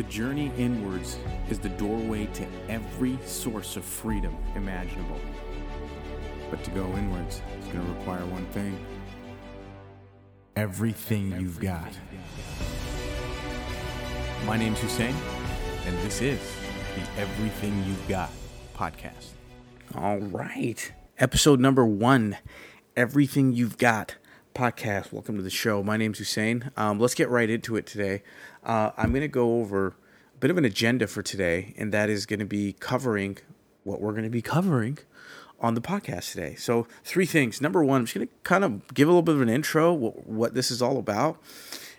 The journey inwards is the doorway to every source of freedom imaginable. But to go inwards is going to require one thing everything you've got. My name's Hussein, and this is the Everything You've Got podcast. All right. Episode number one Everything You've Got podcast. Welcome to the show. My name's Hussein. Um, let's get right into it today. Uh, I'm going to go over a bit of an agenda for today, and that is going to be covering what we're going to be covering on the podcast today. So, three things. Number one, I'm just going to kind of give a little bit of an intro, what, what this is all about,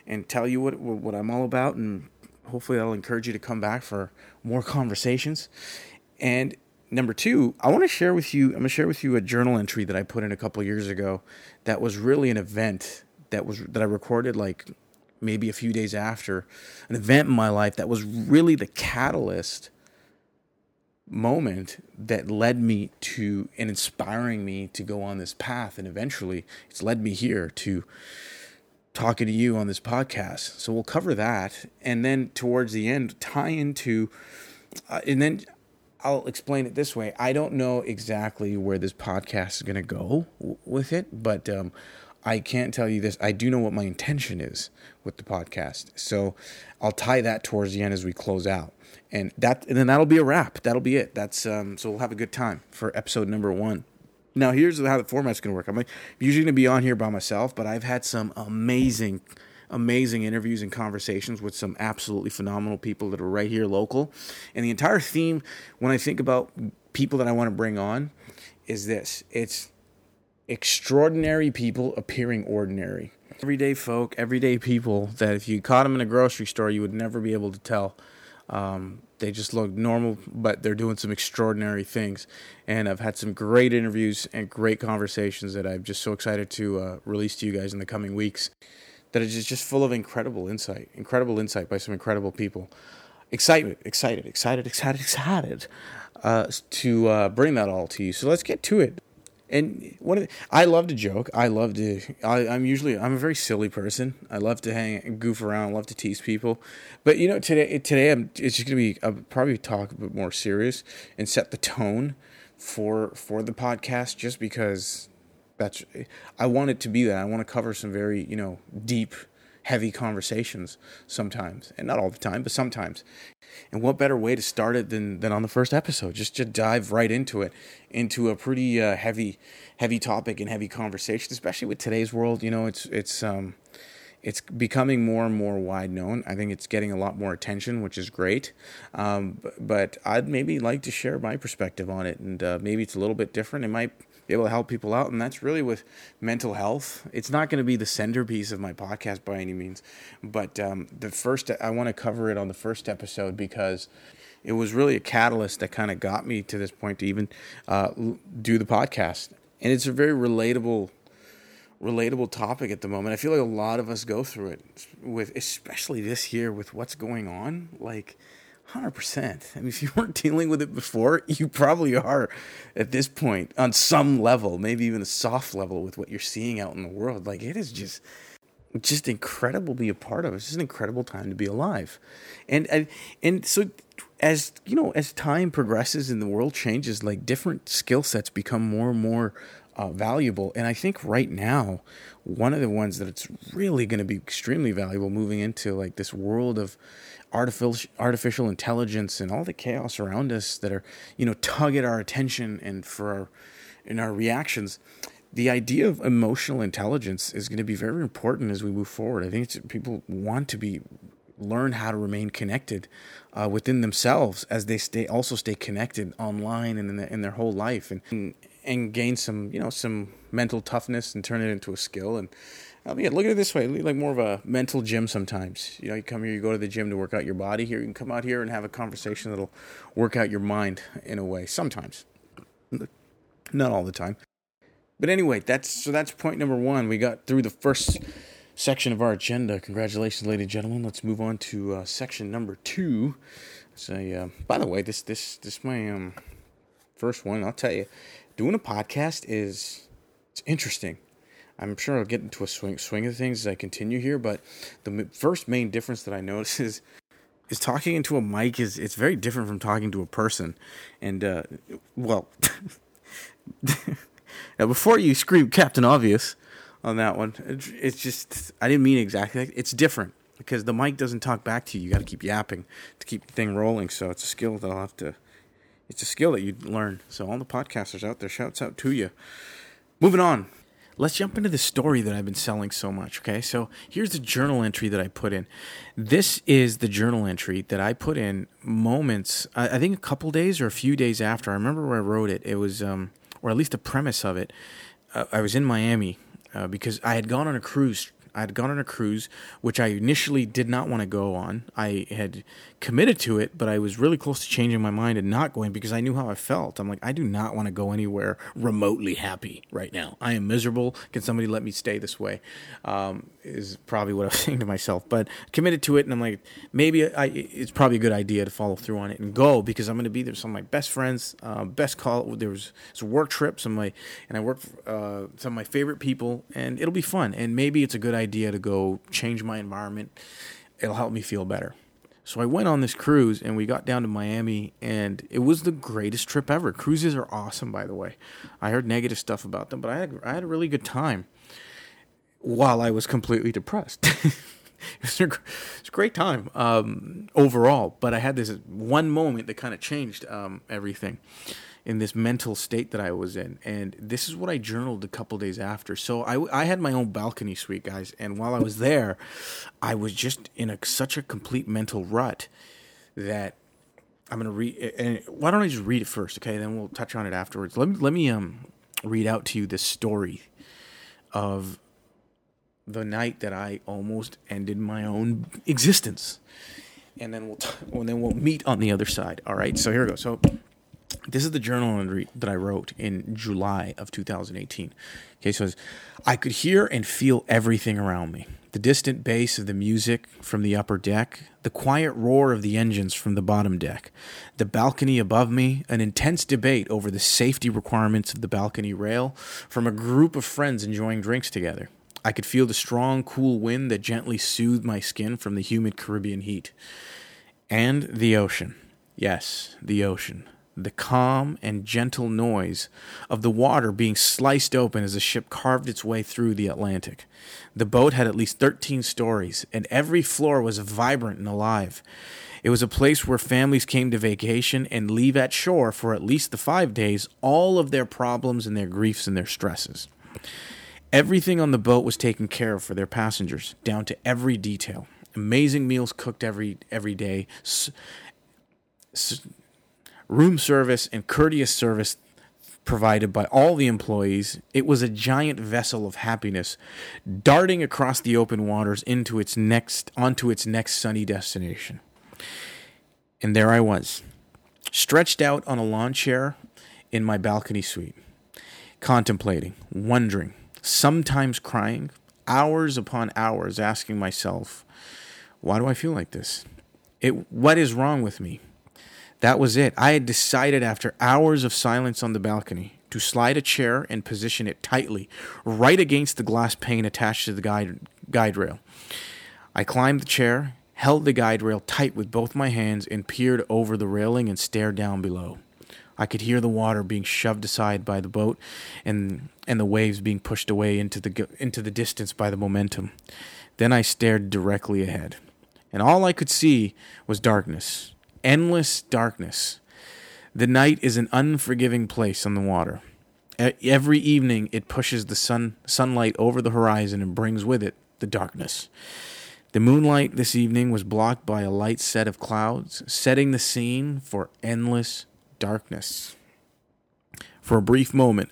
and tell you what what I'm all about, and hopefully that'll encourage you to come back for more conversations. And number two, I want to share with you. I'm going to share with you a journal entry that I put in a couple years ago. That was really an event that was that I recorded like maybe a few days after an event in my life that was really the catalyst moment that led me to and inspiring me to go on this path. And eventually it's led me here to talking to you on this podcast. So we'll cover that. And then towards the end tie into uh, and then I'll explain it this way. I don't know exactly where this podcast is going to go w- with it, but um, I can't tell you this. I do know what my intention is with the podcast. So I'll tie that towards the end as we close out. And that and then that'll be a wrap. That'll be it. That's um, so we'll have a good time for episode number 1. Now, here's how the format's going to work. I'm like, usually going to be on here by myself, but I've had some amazing amazing interviews and conversations with some absolutely phenomenal people that are right here local. And the entire theme, when I think about people that I want to bring on, is this it's extraordinary people appearing ordinary. Everyday folk, everyday people that if you caught them in a grocery store, you would never be able to tell. Um, they just look normal, but they're doing some extraordinary things. And I've had some great interviews and great conversations that I'm just so excited to uh, release to you guys in the coming weeks that is just full of incredible insight, incredible insight by some incredible people. Excitement, excited, excited, excited, excited uh, to uh, bring that all to you. So let's get to it. And one of the, I love to joke. I love to. I, I'm usually I'm a very silly person. I love to hang goof around. love to tease people. But you know today today I'm it's just gonna be I'll probably talk a bit more serious and set the tone for for the podcast just because that's I want it to be that. I want to cover some very, you know, deep, heavy conversations sometimes. And not all the time, but sometimes. And what better way to start it than than on the first episode? Just to dive right into it, into a pretty uh, heavy heavy topic and heavy conversation, especially with today's world, you know, it's it's um it's becoming more and more wide known. I think it's getting a lot more attention, which is great. Um, but, I'd maybe like to share my perspective on it, and uh, maybe it's a little bit different. It might able to help people out. And that's really with mental health. It's not going to be the centerpiece of my podcast by any means, but um, the first, I want to cover it on the first episode because it was really a catalyst that kind of got me to this point to even uh, do the podcast. And it's a very relatable relatable topic at the moment. I feel like a lot of us go through it with especially this year with what's going on. Like Hundred percent. I mean, if you weren't dealing with it before, you probably are at this point on some level, maybe even a soft level with what you're seeing out in the world. Like it is just, just incredible to be a part of. It's just an incredible time to be alive, and and and so as you know, as time progresses and the world changes, like different skill sets become more and more uh, valuable. And I think right now, one of the ones that it's really going to be extremely valuable moving into like this world of artificial artificial intelligence and all the chaos around us that are you know tug at our attention and for our in our reactions the idea of emotional intelligence is going to be very important as we move forward i think people want to be learn how to remain connected uh, within themselves as they stay also stay connected online and in, the, in their whole life and and gain some you know some mental toughness and turn it into a skill and I mean, look at it this way, like more of a mental gym sometimes. You know, you come here, you go to the gym to work out your body. Here, you can come out here and have a conversation that'll work out your mind in a way. Sometimes, not all the time. But anyway, that's so that's point number one. We got through the first section of our agenda. Congratulations, ladies and gentlemen. Let's move on to uh, section number two. So, uh, by the way, this this this my um first one. I'll tell you, doing a podcast is it's interesting. I'm sure I'll get into a swing swing of things as I continue here, but the first main difference that I notice is is talking into a mic is it's very different from talking to a person, and uh, well, now before you scream Captain Obvious on that one, it's just I didn't mean exactly. It's different because the mic doesn't talk back to you. You got to keep yapping to keep the thing rolling. So it's a skill that I'll have to. It's a skill that you learn. So all the podcasters out there, shouts out to you. Moving on let's jump into the story that I've been selling so much. Okay, so here's the journal entry that I put in. This is the journal entry that I put in moments, I, think a couple days or a few days after. I remember where I wrote it. It was, um, or at least the premise of it. Uh, I was in Miami uh, because I had gone on a cruise I had gone on a cruise, which I initially did not want to go on. I had committed to it, but I was really close to changing my mind and not going because I knew how I felt. I'm like, I do not want to go anywhere remotely happy right now. I am miserable. Can somebody let me stay this way? Um, is probably what I was saying to myself. But committed to it, and I'm like, maybe I, it's probably a good idea to follow through on it and go because I'm going to be there. Some of my best friends, uh, best call. There was, a work trip, some of my, and I work uh, some of my favorite people, and it'll be fun. And maybe it's a good idea to go change my environment. It'll help me feel better. So I went on this cruise and we got down to Miami and it was the greatest trip ever. Cruises are awesome, by the way. I heard negative stuff about them, but I had I had a really good time while I was completely depressed. it, was a, it was a great time um, overall, but I had this one moment that kind of changed um, everything in this mental state that I was in. And this is what I journaled a couple days after. So I, I had my own balcony suite, guys. And while I was there, I was just in a, such a complete mental rut that I'm going to read. And why don't I just read it first? Okay. Then we'll touch on it afterwards. Let me, let me um, read out to you this story of the night that I almost ended my own existence. And then we'll t- and then we'll meet on the other side. All right. So here we go. So this is the journal that I wrote in July of 2018. Okay, so I could hear and feel everything around me. The distant bass of the music from the upper deck, the quiet roar of the engines from the bottom deck, the balcony above me, an intense debate over the safety requirements of the balcony rail from a group of friends enjoying drinks together. I could feel the strong, cool wind that gently soothed my skin from the humid Caribbean heat. And the ocean. Yes, the ocean. The calm and gentle noise of the water being sliced open as the ship carved its way through the Atlantic. The boat had at least 13 stories, and every floor was vibrant and alive. It was a place where families came to vacation and leave at shore for at least the five days all of their problems and their griefs and their stresses. Everything on the boat was taken care of for their passengers, down to every detail. Amazing meals cooked every every day, S- room service and courteous service provided by all the employees. It was a giant vessel of happiness, darting across the open waters into its next onto its next sunny destination. And there I was, stretched out on a lawn chair in my balcony suite, contemplating, wondering sometimes crying, hours upon hours asking myself, why do I feel like this? It, what is wrong with me? That was it. I had decided after hours of silence on the balcony to slide a chair and position it tightly right against the glass pane attached to the guide, guide rail. I climbed the chair, held the guide rail tight with both my hands, and peered over the railing and stared down below. I could hear the water being shoved aside by the boat and and the waves being pushed away into the into the distance by the momentum. Then I stared directly ahead, and all I could see was darkness, endless darkness. The night is an unforgiving place on the water. Every evening it pushes the sun sunlight over the horizon and brings with it the darkness. The moonlight this evening was blocked by a light set of clouds, setting the scene for endless darkness. For a brief moment,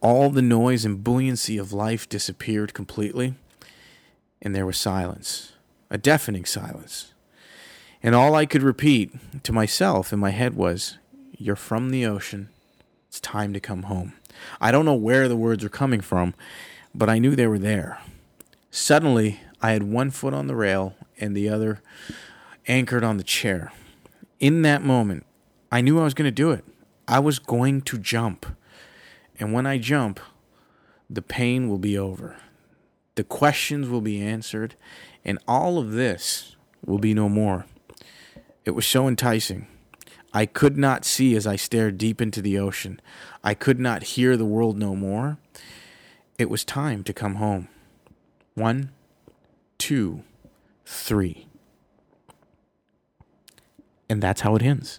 all the noise and buoyancy of life disappeared completely, and there was silence, a deafening silence. And all I could repeat to myself in my head was, You're from the ocean. It's time to come home. I don't know where the words were coming from, but I knew they were there. Suddenly, I had one foot on the rail and the other anchored on the chair. In that moment, I knew I was going to do it. I was going to jump. And when I jump, the pain will be over. The questions will be answered, and all of this will be no more. It was so enticing. I could not see as I stared deep into the ocean. I could not hear the world no more. It was time to come home. One, two, three. And that's how it ends.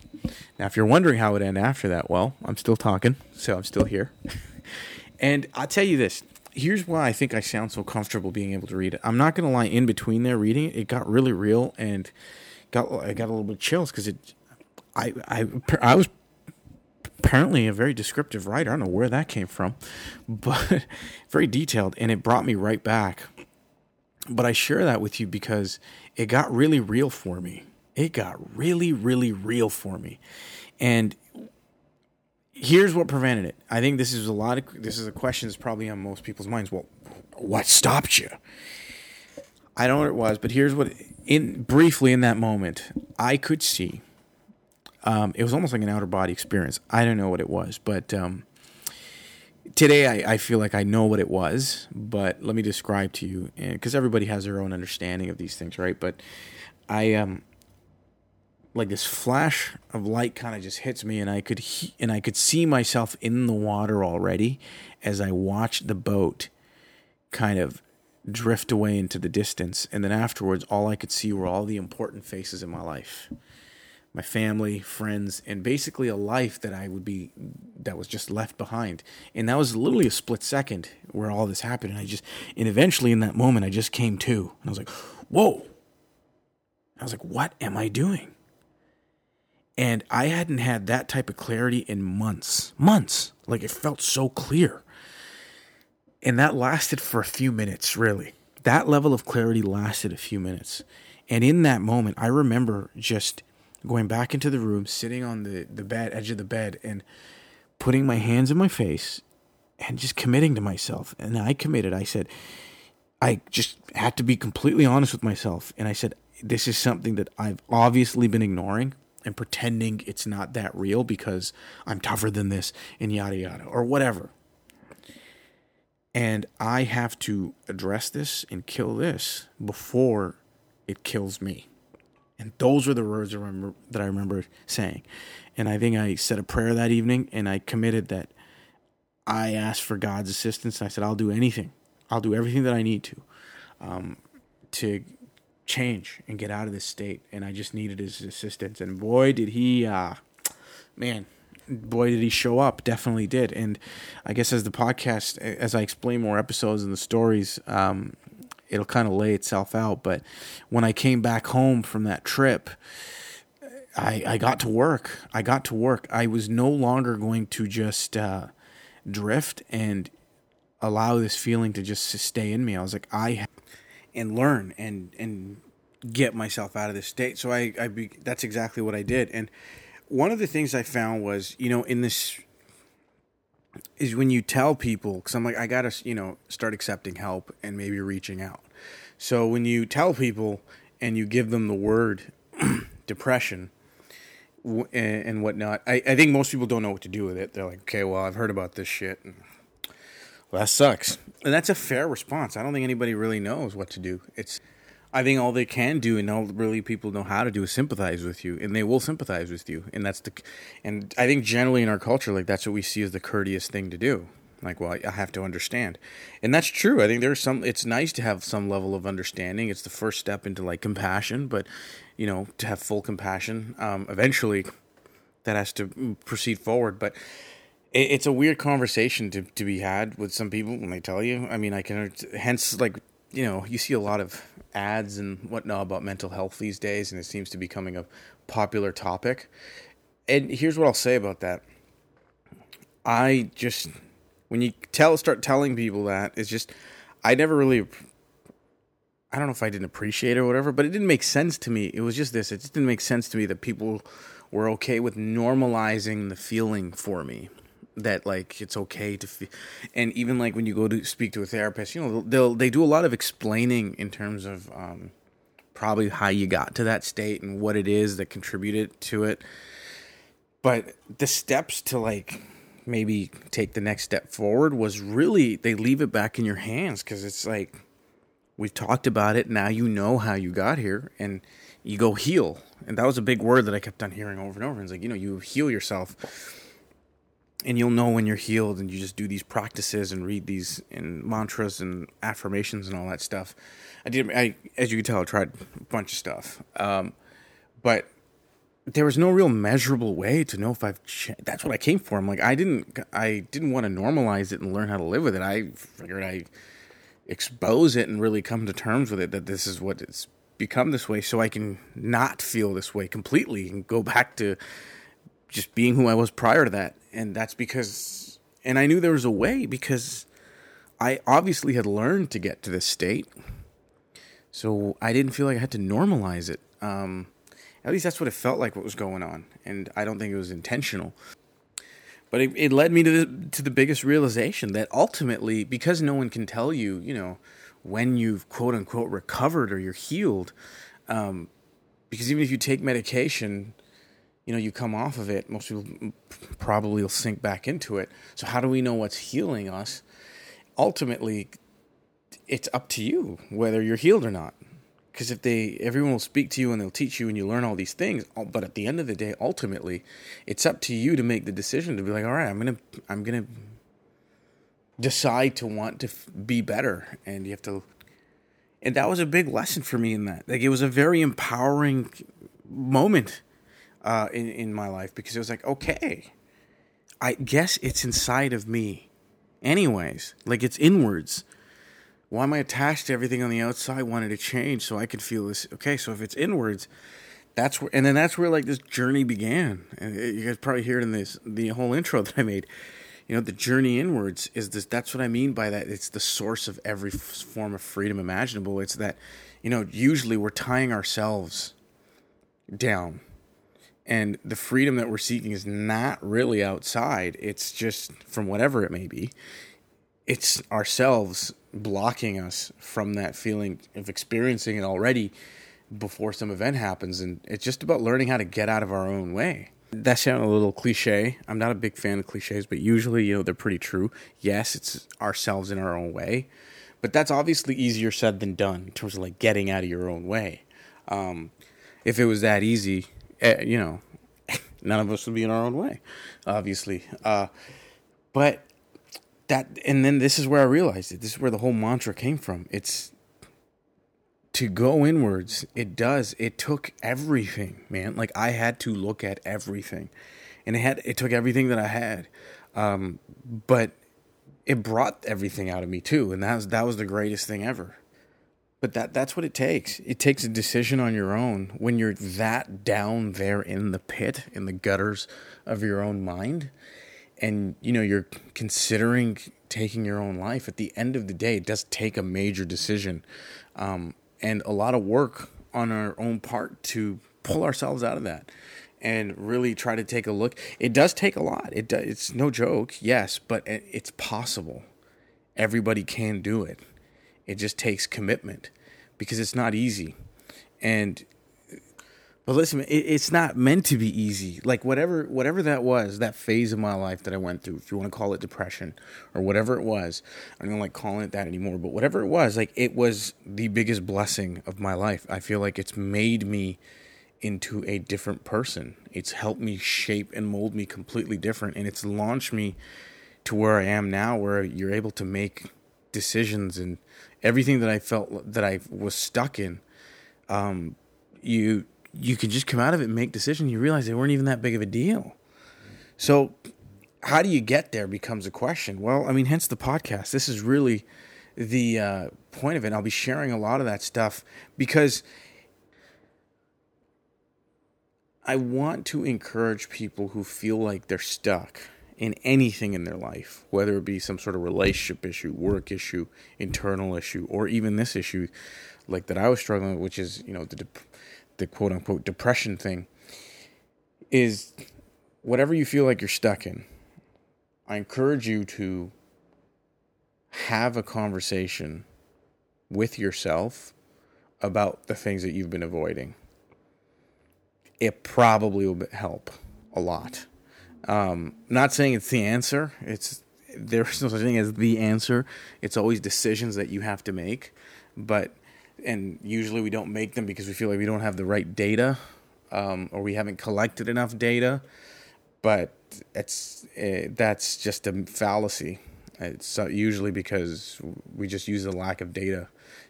Now, if you're wondering how it ends after that, well, I'm still talking, so I'm still here. and I'll tell you this here's why I think I sound so comfortable being able to read it. I'm not going to lie in between there reading it. It got really real and got I got a little bit chills because it I I I was apparently a very descriptive writer. I don't know where that came from, but very detailed, and it brought me right back. But I share that with you because it got really real for me. It got really, really real for me, and here's what prevented it. I think this is a lot of this is a question that's probably on most people's minds. Well, what stopped you? I don't know what it was, but here's what in briefly in that moment I could see um, it was almost like an outer body experience. I don't know what it was, but um, today I, I, feel like I know what it was. But let me describe to you, because everybody has their own understanding of these things, right? But I um like this flash of light kind of just hits me, and I could he- and I could see myself in the water already as I watched the boat kind of drift away into the distance, and then afterwards, all I could see were all the important faces in my life my family, friends, and basically a life that I would be that was just left behind. And that was literally a split second where all this happened. And I just and eventually in that moment I just came to and I was like, whoa. I was like, what am I doing? And I hadn't had that type of clarity in months. Months. Like it felt so clear. And that lasted for a few minutes, really. That level of clarity lasted a few minutes. And in that moment, I remember just going back into the room, sitting on the, the bed, edge of the bed, and putting my hands in my face and just committing to myself. And I committed. I said, I just had to be completely honest with myself. And I said, this is something that I've obviously been ignoring and pretending it's not that real because I'm tougher than this and yada yada or whatever. And I have to address this and kill this before it kills me. And those were the words I, remember, that I remember saying. And I think I said a prayer that evening and I committed that I asked for God's assistance. And I said, I'll do anything. I'll do everything that I need to um, to change and get out of this state. And I just needed his assistance. And boy, did he, uh, man, boy, did he show up. Definitely did. And I guess as the podcast, as I explain more episodes and the stories, um, it'll kind of lay itself out. But when I came back home from that trip, I, I got to work. I got to work. I was no longer going to just uh, drift and allow this feeling to just stay in me. I was like, I and learn and and get myself out of this state. So I, I be, that's exactly what I did. And one of the things I found was, you know, in this is when you tell people because i'm like i gotta you know start accepting help and maybe reaching out. So when you tell people and you give them the word depression and, whatnot I, I think most people don't know what to do with it. They're like okay well i've heard about this shit and well, that sucks. And that's a fair response. I don't think anybody really knows what to do. It's I think all they can do and all really people know how to do is sympathize with you, and they will sympathize with you, and that's the, and I think generally in our culture, like that's what we see as the courteous thing to do. Like, well, I have to understand, and that's true. I think there's some. It's nice to have some level of understanding. It's the first step into like compassion, but you know, to have full compassion, um, eventually, that has to proceed forward. But it's a weird conversation to, to be had with some people when they tell you. I mean, I can hence like you know you see a lot of ads and whatnot about mental health these days, and it seems to be becoming a popular topic. And here's what I'll say about that. I just when you tell start telling people that it's just I never really I don't know if I didn't appreciate it or whatever, but it didn't make sense to me. It was just this. It just didn't make sense to me that people were okay with normalizing the feeling for me that like it's okay to feel and even like when you go to speak to a therapist you know they'll they do a lot of explaining in terms of um, probably how you got to that state and what it is that contributed to it but the steps to like maybe take the next step forward was really they leave it back in your hands because it's like we've talked about it now you know how you got here and you go heal. And that was a big word that I kept on hearing over and over. It's like, you know, you heal yourself and you'll know when you're healed and you just do these practices and read these and mantras and affirmations and all that stuff. I did, I, as you can tell, I tried a bunch of stuff. Um, but there was no real measurable way to know if I've. Ch- that's what I came for. I'm like, I didn't, I didn't want to normalize it and learn how to live with it. I figured I expose it and really come to terms with it that this is what it's become this way, so I can not feel this way completely and go back to just being who I was prior to that. And that's because, and I knew there was a way because I obviously had learned to get to this state. So I didn't feel like I had to normalize it. Um, at least that's what it felt like what was going on. And I don't think it was intentional. But it, it led me to the, to the biggest realization that ultimately, because no one can tell you, you know, when you've quote unquote recovered or you're healed, um, because even if you take medication, you know, you come off of it, most people probably will sink back into it. So, how do we know what's healing us? Ultimately, it's up to you whether you're healed or not. Because if they, everyone will speak to you and they'll teach you and you learn all these things. But at the end of the day, ultimately, it's up to you to make the decision to be like, all right, I'm gonna, I'm gonna decide to want to be better, and you have to. And that was a big lesson for me in that. Like it was a very empowering moment uh, in in my life because it was like, okay, I guess it's inside of me, anyways. Like it's inwards. Why am I attached to everything on the outside? Wanted to change so I could feel this. Okay, so if it's inwards, that's where, and then that's where like this journey began. And you guys probably hear it in this the whole intro that I made. You know, the journey inwards is this. That's what I mean by that. It's the source of every form of freedom imaginable. It's that, you know, usually we're tying ourselves down and the freedom that we're seeking is not really outside. It's just from whatever it may be it's ourselves blocking us from that feeling of experiencing it already before some event happens. And it's just about learning how to get out of our own way. That sounds a little cliche. I'm not a big fan of cliches but usually you know they're pretty true. Yes it's ourselves in our own way but that's obviously easier said than done in terms of like getting out of your own way. Um, if it was that easy you know, none of us would be in our own way, obviously. Uh, but that, and then this is where I realized it. This is where the whole mantra came from. It's to go inwards. It does. It took everything, man. Like I had to look at everything, and it had. It took everything that I had, um, but it brought everything out of me too, and that was that was the greatest thing ever. But that that's what it takes. It takes a decision on your own when you're that down there in the pit, in the gutters of your own mind, and you know you're considering taking your own life. At the end of the day, it does take a major decision, um, and a lot of work on our own part to pull ourselves out of that and really try to take a look. It does take a lot. It does, it's no joke, yes, but it's possible. Everybody can do it. It just takes commitment because it's not easy. And but listen, it, it's not meant to be easy. Like whatever whatever that was, that phase of my life that I went through, if you want to call it depression or whatever it was, I don't like calling it that anymore, but whatever it was, like it was the biggest blessing of my life. I feel like it's made me into a different person. It's helped me shape and mold me completely different and it's launched me to where I am now where you're able to make decisions and everything that I felt that I was stuck in, um, you you can just come out of it and make decisions. You realize they weren't even that big of a deal. So, how do you get there becomes a question. Well, I mean, hence the podcast. This is really the uh, point of it. I'll be sharing a lot of that stuff because I want to encourage people who feel like they're stuck in anything in their life, whether it be some sort of relationship issue, work issue, internal issue, or even this issue, like that I was struggling with, which is you know the the quote unquote depression thing, is whatever you feel like you're stuck in. I encourage you to have a conversation with yourself about the things that you've been avoiding. It probably will help a lot. Um, not saying it's the answer. It's there's no such thing as the answer. It's always decisions that you have to make. But and usually we don't make them because we feel like we don't have the right data um, or we haven't collected enough data. But it's uh, that's just a fallacy. It's uh, usually because we just use the lack of data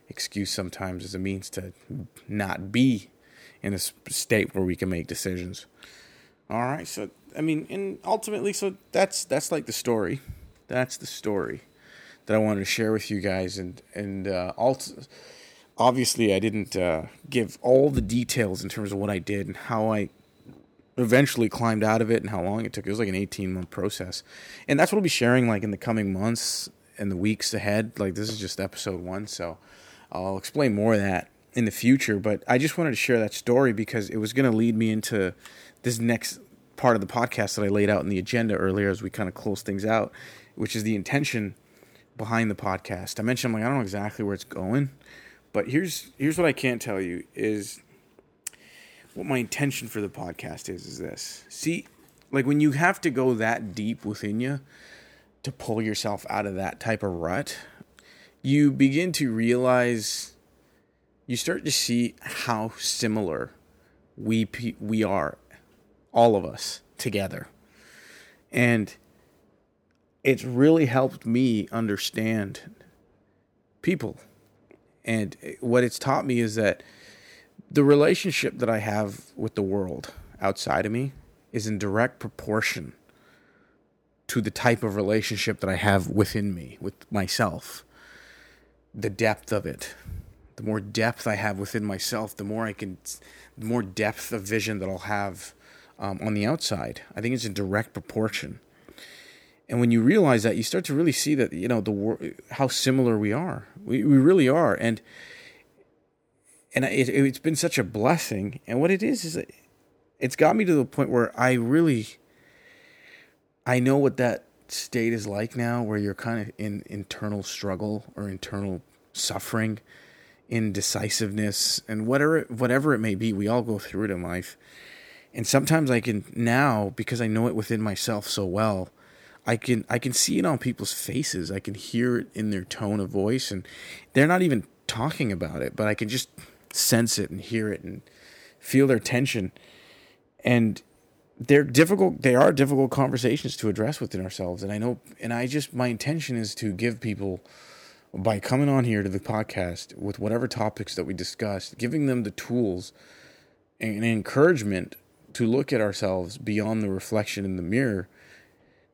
excuse sometimes as a means to not be in a state where we can make decisions. All right, so I mean, and ultimately, so that's that's like the story. That's the story that I wanted to share with you guys, and and uh, alt- obviously I didn't uh, give all the details in terms of what I did and how I eventually climbed out of it and how long it took. It was like an 18 month process. And that's what I'll be sharing like in the coming months and the weeks ahead. Like this is just episode one. So I'll explain more of that in the future. But I just wanted to share that story because it was going to lead me into this next part of the podcast that I laid out in the agenda earlier as we kind of close things out, which is the intention behind the podcast. I mentioned I'm like I don't know exactly where it's going, but here's here's what I can't tell you is what my intention for the podcast is is this. See, like when you have to go that deep within you to pull yourself out of that type of rut, you begin to realize you start to see how similar we we are all of us together. And it's really helped me understand people. And what it's taught me is that the relationship that I have with the world outside of me is in direct proportion to the type of relationship that I have within me, with myself. The depth of it. The more depth I have within myself, the more I can, the more depth of vision that I'll have um, on the outside. I think it's in direct proportion. And when you realize that, you start to really see that you know the how similar we are. We we really are, and and it, it's been such a blessing. And what it is is it's got me to the point where I really I know what that state is like now, where you're kind of in internal struggle or internal suffering, indecisiveness, and whatever whatever it may be. We all go through it in life, and sometimes I can now because I know it within myself so well. I can I can see it on people's faces. I can hear it in their tone of voice, and they're not even talking about it, but I can just sense it and hear it and feel their tension. And they're difficult they are difficult conversations to address within ourselves. And I know and I just my intention is to give people by coming on here to the podcast with whatever topics that we discussed, giving them the tools and encouragement to look at ourselves beyond the reflection in the mirror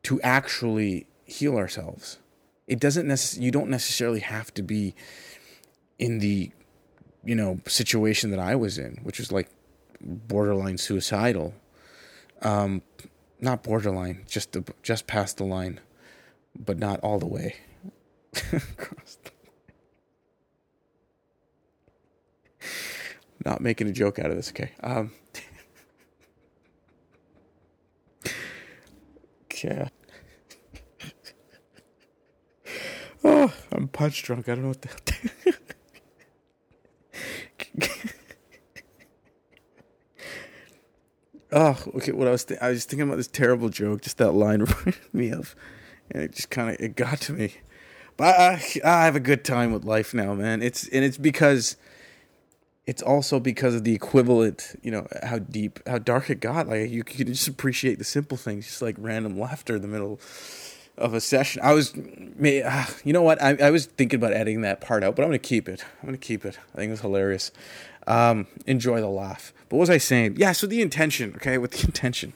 to actually heal ourselves. It doesn't necessarily you don't necessarily have to be in the you know, situation that I was in, which was like borderline suicidal. Um, not borderline, just the, just past the line, but not all the way. not making a joke out of this, okay? Um, yeah. Oh, I'm punch drunk. I don't know what the. oh, okay. What I was th- I was thinking about this terrible joke. Just that line reminded me of, and it just kind of it got to me. But I, I have a good time with life now, man. It's and it's because it's also because of the equivalent, you know, how deep, how dark it got. Like you can just appreciate the simple things, just like random laughter in the middle of a session. I was, ah, you know what? I, I was thinking about editing that part out, but I'm going to keep it. I'm going to keep it. I think it was hilarious. Um, enjoy the laugh. But what was I saying? Yeah, so the intention, okay, with the intention.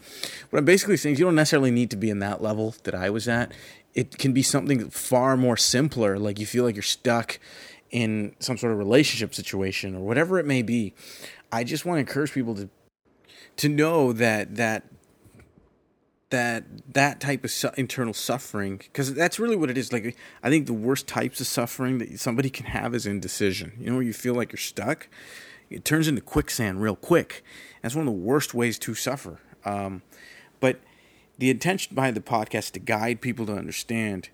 What I'm basically saying is you don't necessarily need to be in that level that I was at. It can be something far more simpler, like you feel like you're stuck in some sort of relationship situation or whatever it may be. I just want to encourage people to to know that that that that type of su- internal suffering because that's really what it is. Like i think the worst types of suffering that somebody can have is indecision. You know you feel like you're stuck it turns into quicksand real quick. That's one of the worst ways to suffer. Um, but the intention behind the podcast to guide people to understand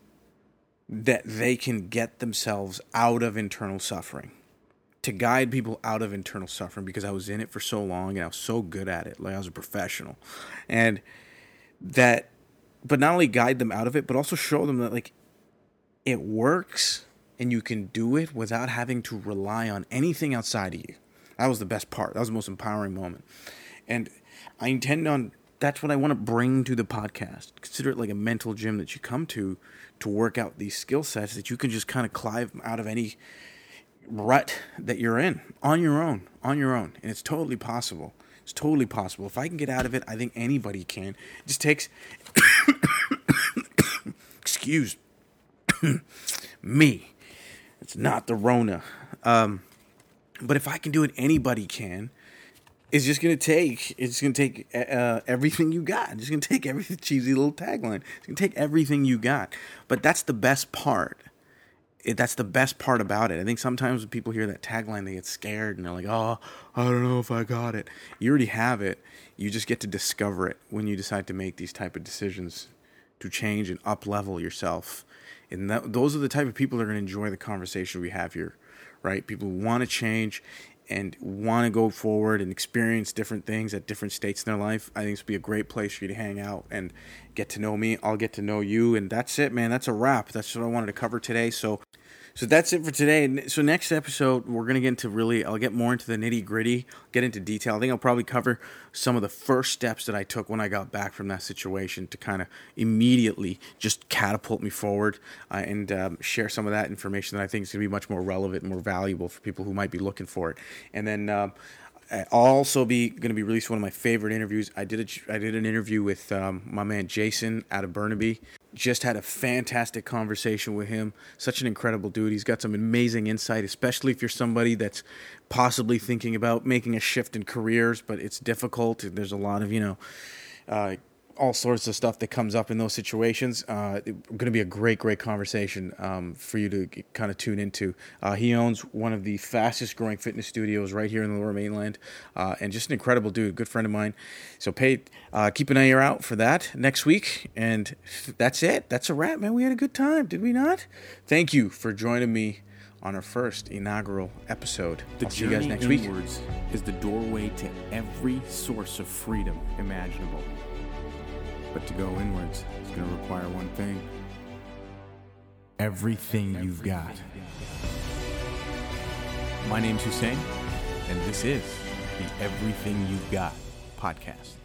that they can get themselves out of internal suffering to guide people out of internal suffering because i was in it for so long and i was so good at it like i was a professional and that but not only guide them out of it but also show them that like it works and you can do it without having to rely on anything outside of you. That was the best part. That was the most empowering moment. And I intend on that's what I want to bring to the podcast. Consider it like a mental gym that you come to to work out these skill sets that you can just kind of climb out of any rut that you're in on your own, on your own. And it's totally possible. It's totally possible. If I can get out of it, I think anybody can. It just takes excuse me. It's not the Rona. Um, but if I can do it, anybody can. It's just gonna take. It's gonna take uh, everything you got. It's gonna take everything. Cheesy little tagline. It's gonna take everything you got. But that's the best part. It, that's the best part about it. I think sometimes when people hear that tagline, they get scared and they're like, "Oh, I don't know if I got it." You already have it. You just get to discover it when you decide to make these type of decisions to change and up level yourself. And that, those are the type of people that are to enjoy the conversation we have here, right? People who want to change and want to go forward and experience different things at different states in their life. I think this would be a great place for you to hang out and get to know me. I'll get to know you. And that's it, man. That's a wrap. That's what I wanted to cover today. So so that's it for today. So next episode, we're gonna get into really. I'll get more into the nitty gritty, get into detail. I think I'll probably cover some of the first steps that I took when I got back from that situation to kind of immediately just catapult me forward uh, and um, share some of that information that I think is gonna be much more relevant and more valuable for people who might be looking for it. And then. Um, I'll also be going to be released one of my favorite interviews. I did a, I did an interview with um, my man Jason out of Burnaby just had a fantastic conversation with him. Such an incredible dude. He's got some amazing insight, especially if you're somebody that's possibly thinking about making a shift in careers, but it's difficult. There's a lot of, you know, uh, all sorts of stuff that comes up in those situations. Uh, going to be a great, great conversation um, for you to kind of tune into. Uh, he owns one of the fastest growing fitness studios right here in the Lower Mainland, uh, and just an incredible dude, good friend of mine. So, pay, uh, keep an eye out for that next week. And that's it. That's a wrap, man. We had a good time, did we not? Thank you for joining me on our first inaugural episode. The I'll see you guys next week. is the doorway to every source of freedom imaginable. But to go inwards is going to require one thing everything you've got. My name's Hussein, and this is the Everything You've Got podcast.